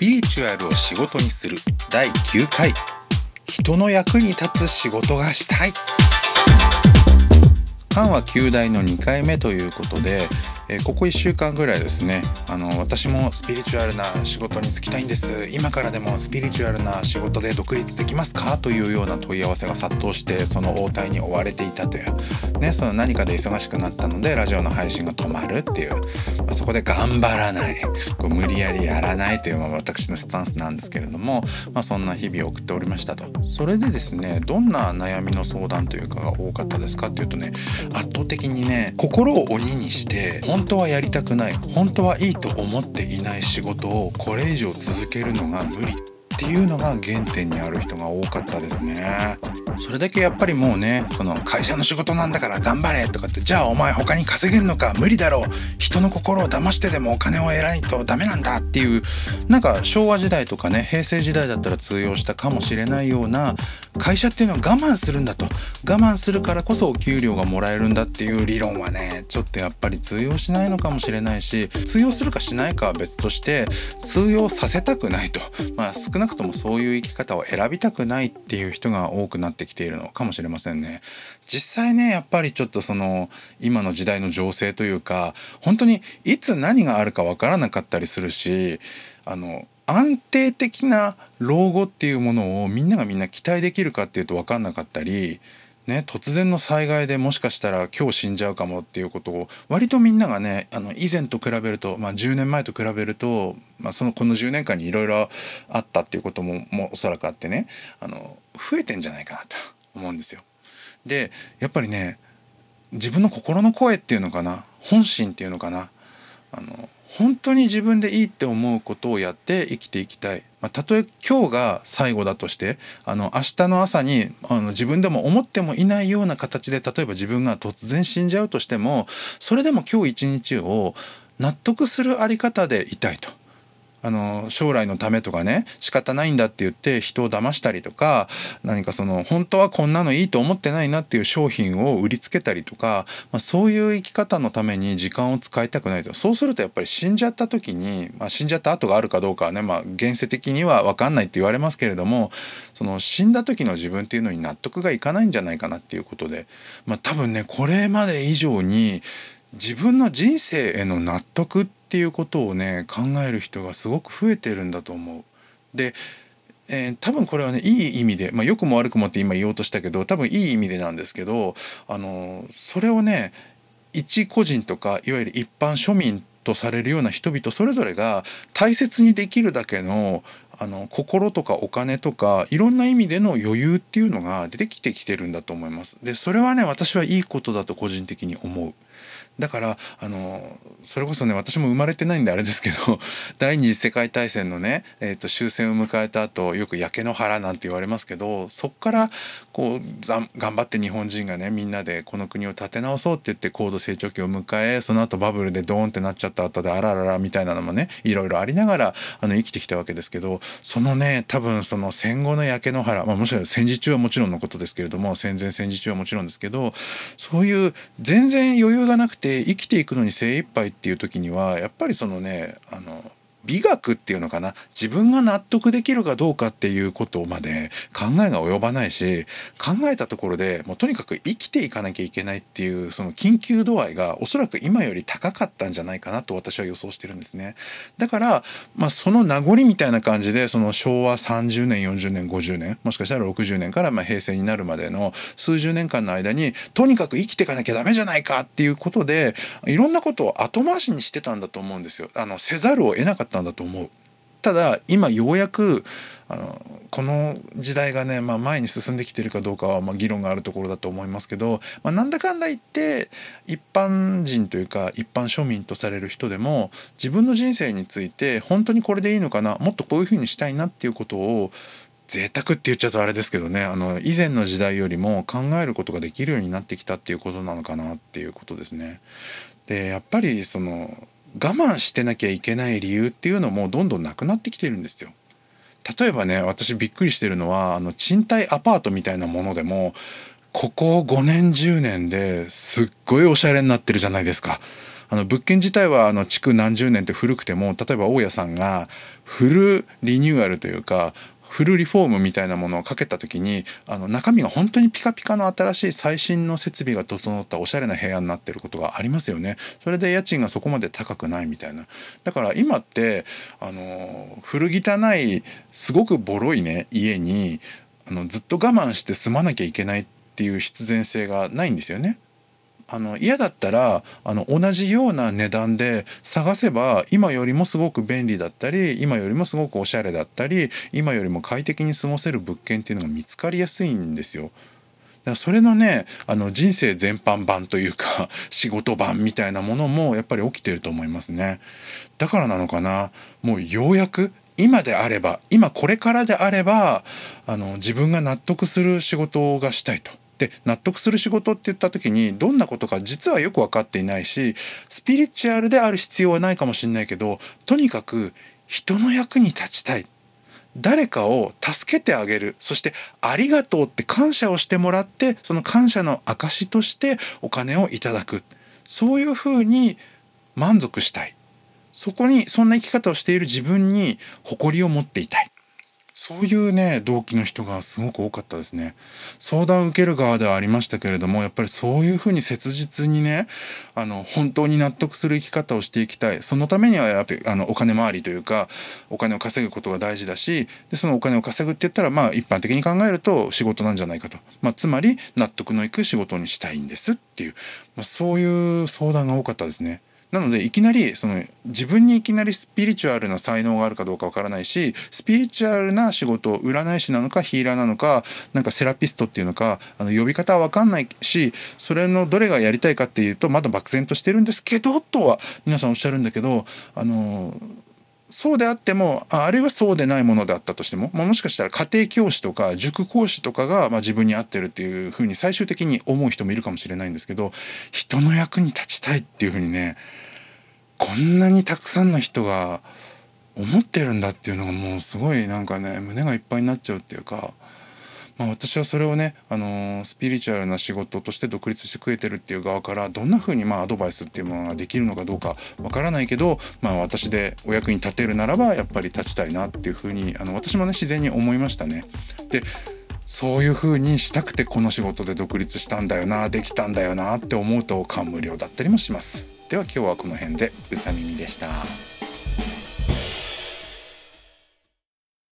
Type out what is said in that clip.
ピリチュアルを仕事にする。第9回。人の役に立つ仕事がしたい。漢は9代の2回目ということでえー、ここ1週間ぐらいですねあの私もスピリチュアルな仕事に就きたいんです。今からでもスピリチュアルな仕事で独立できますか？というような問い合わせが殺到してその応対に追われていたという。ねその何かで忙しくなったのでラジオの配信が止まるっていう、まあ、そこで頑張らない。こう無理やりやらないという、まあ、私のスタンスなんですけれども、まあ、そんな日々を送っておりましたと。それでですねどんな悩みの相談というかが多かったですかっていうとね圧倒的にね心を鬼にして本本当はやりたくない本当はいいと思っていない仕事をこれ以上続けるのが無理っていうのが原点にある人が多かったですね。それだけやっぱりもうねその会社の仕事なんだから頑張れとかってじゃあお前他に稼げるのか無理だろう。人の心を騙してでもお金を得ないとダメなんだっていうなんか昭和時代とかね平成時代だったら通用したかもしれないような会社っていうのは我慢するんだと。我慢するからこそお給料がもらえるんだっていう理論はねちょっとやっぱり通用しないのかもしれないし通用するかしないかは別として通用させたくないと。まあ少なくともそういう生き方を選びたくないっていう人が多くなってきているのかもしれませんね。実際ねやっぱりちょっとその今の時代の情勢というか本当にいつ何があるかわからなかったりするしあの安定的な老後っていうものをみんながみんな期待できるかっていうと分かんなかったりね、突然の災害でもしかしたら今日死んじゃうかもっていうことを割とみんながねあの以前と比べると、まあ、10年前と比べると、まあ、そのこの10年間にいろいろあったっていうことももおそらくあってねあの増えてんじゃないかなと思うんですよ。でやっぱりね自分の心の声っていうのかな本心っていうのかなあの本当に自分でいいって思うことをやって生きていきたい。まあ、たとえ今日が最後だとしてあの明日の朝にあの自分でも思ってもいないような形で例えば自分が突然死んじゃうとしてもそれでも今日一日を納得するあり方でいたいと。あの将来のためとかね仕方ないんだって言って人を騙したりとか何かその本当はこんなのいいと思ってないなっていう商品を売りつけたりとか、まあ、そういう生き方のために時間を使いたくないと。そうするとやっぱり死んじゃった時に、まあ、死んじゃった後があるかどうかはね、まあ、現世的には分かんないって言われますけれどもその死んだ時の自分っていうのに納得がいかないんじゃないかなっていうことで、まあ、多分ねこれまで以上に自分の人生への納得ってっていうことをね考える人がすごく増えてるんだと思う。でえー、多分これはねいい意味で、まあ、良くも悪くもって今言おうとしたけど多分いい意味でなんですけどあのそれをね一個人とかいわゆる一般庶民とされるような人々それぞれが大切にできるだけのあの心とかお金とかいろんな意味での余裕っていうのが出てきてきてるんだと思います。でそれはね私はいいことだと個人的に思う。だからあのそれこそね私も生まれてないんであれですけど 第二次世界大戦のね、えーと、終戦を迎えた後よく焼け野原なんて言われますけどそっからこう頑張って日本人がねみんなでこの国を立て直そうって言って高度成長期を迎えその後バブルでドーンってなっちゃった後であらららみたいなのもねいろいろありながらあの生きてきたわけですけどそのね多分その戦後の焼け野原、まあ、もちろん戦時中はもちろんのことですけれども戦前戦時中はもちろんですけどそういう全然余裕がなくて生きていくのに精一杯っていう時にはやっぱりそのねあの美学っていうのかな？自分が納得できるかどうかっていうことまで考えが及ばないし考えたところでもうとにかく生きていかなきゃいけないっていうその緊急度合いがおそらく今より高かったんじゃないかなと私は予想してるんですね。だからまあその名残みたいな感じでその昭和30年40年50年もしかしたら60年からまあ平成になるまでの数十年間の間にとにかく生きていかなきゃダメじゃないかっていうことでいろんなことを後回しにしてたんだと思うんですよ。あのせざるを得なかった。ったんだと思う。ただ今ようやくあのこの時代がね、まあ、前に進んできてるかどうかはまあ議論があるところだと思いますけど、まあ、なんだかんだ言って一般人というか一般庶民とされる人でも自分の人生について本当にこれでいいのかなもっとこういうふうにしたいなっていうことを贅沢って言っちゃうとあれですけどねあの以前の時代よりも考えることができるようになってきたっていうことなのかなっていうことですね。でやっぱりその我慢してなきゃいけない理由っていうのもどんどんなくなってきてるんですよ。例えばね私びっくりしてるのはあの賃貸アパートみたいなものでもここ5年10年ですっごいおしゃれになってるじゃないですか。あの物件自体はあの築何十年って古くても例えば大家さんがフルリニューアルというかフルリフォームみたいなものをかけた時にあの中身が本当にピカピカの新しい最新の設備が整ったおしゃれな部屋になってることがありますよねそれで家賃がそこまで高くないみたいなだから今ってあの古汚いすごくボロいね家にあのずっと我慢して住まなきゃいけないっていう必然性がないんですよね。あの嫌だったらあの同じような値段で探せば今よりもすごく便利だったり今よりもすごくおしゃれだったり今よりも快適に過ごせる物件っていうのが見つかりやすいんですよ。だからそれのねあの人生全般版というか 仕事版みたいなものもやっぱり起きてると思いますね。だからなのかなもうようやく今であれば今これからであればあの自分が納得する仕事がしたいと。で納得する仕事って言った時にどんなことか実はよく分かっていないしスピリチュアルである必要はないかもしれないけどとにかく人の役に立ちたい。誰かを助けてあげる。そしてありがとうって感謝をしてもらってその感謝の証としてお金をいただく。そういうふうに満足したい。そこにそんな生き方をしている自分に誇りを持っていたい。そういうね動機の人がすごく多かったですね。相談を受ける側ではありましたけれどもやっぱりそういうふうに切実にねあの本当に納得する生き方をしていきたい。そのためにはやっぱりあのお金回りというかお金を稼ぐことが大事だしでそのお金を稼ぐって言ったらまあ一般的に考えると仕事なんじゃないかと、まあ、つまり納得のいく仕事にしたいんですっていう、まあ、そういう相談が多かったですね。なのでいきなりその自分にいきなりスピリチュアルな才能があるかどうかわからないしスピリチュアルな仕事占い師なのかヒーラーなのかなんかセラピストっていうのかあの呼び方はわかんないしそれのどれがやりたいかっていうとまだ漠然としてるんですけどとは皆さんおっしゃるんだけどあのそうであってもあるいはそうでないものであったとしても、まあ、もしかしたら家庭教師とか塾講師とかが、まあ、自分に合ってるっていうふうに最終的に思う人もいるかもしれないんですけど人の役に立ちたいっていうふうにねこんなにたくさんの人が思ってるんだっていうのがもうすごいなんかね胸がいっぱいになっちゃうっていうか、まあ、私はそれをね、あのー、スピリチュアルな仕事として独立して食えてるっていう側からどんな風にまあアドバイスっていうものができるのかどうかわからないけど、まあ、私でお役に立てるならばやっぱり立ちたいなっていう風にあに私もね自然に思いましたね。でそういう風にしたくてこの仕事で独立したんだよなできたんだよなって思うと感無量だったりもします。では今日はこの辺でうさ耳でした。